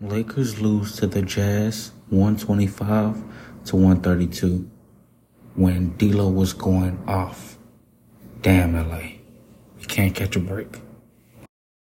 Lakers lose to the Jazz 125 to 132 when D'Lo was going off. Damn LA. You can't catch a break.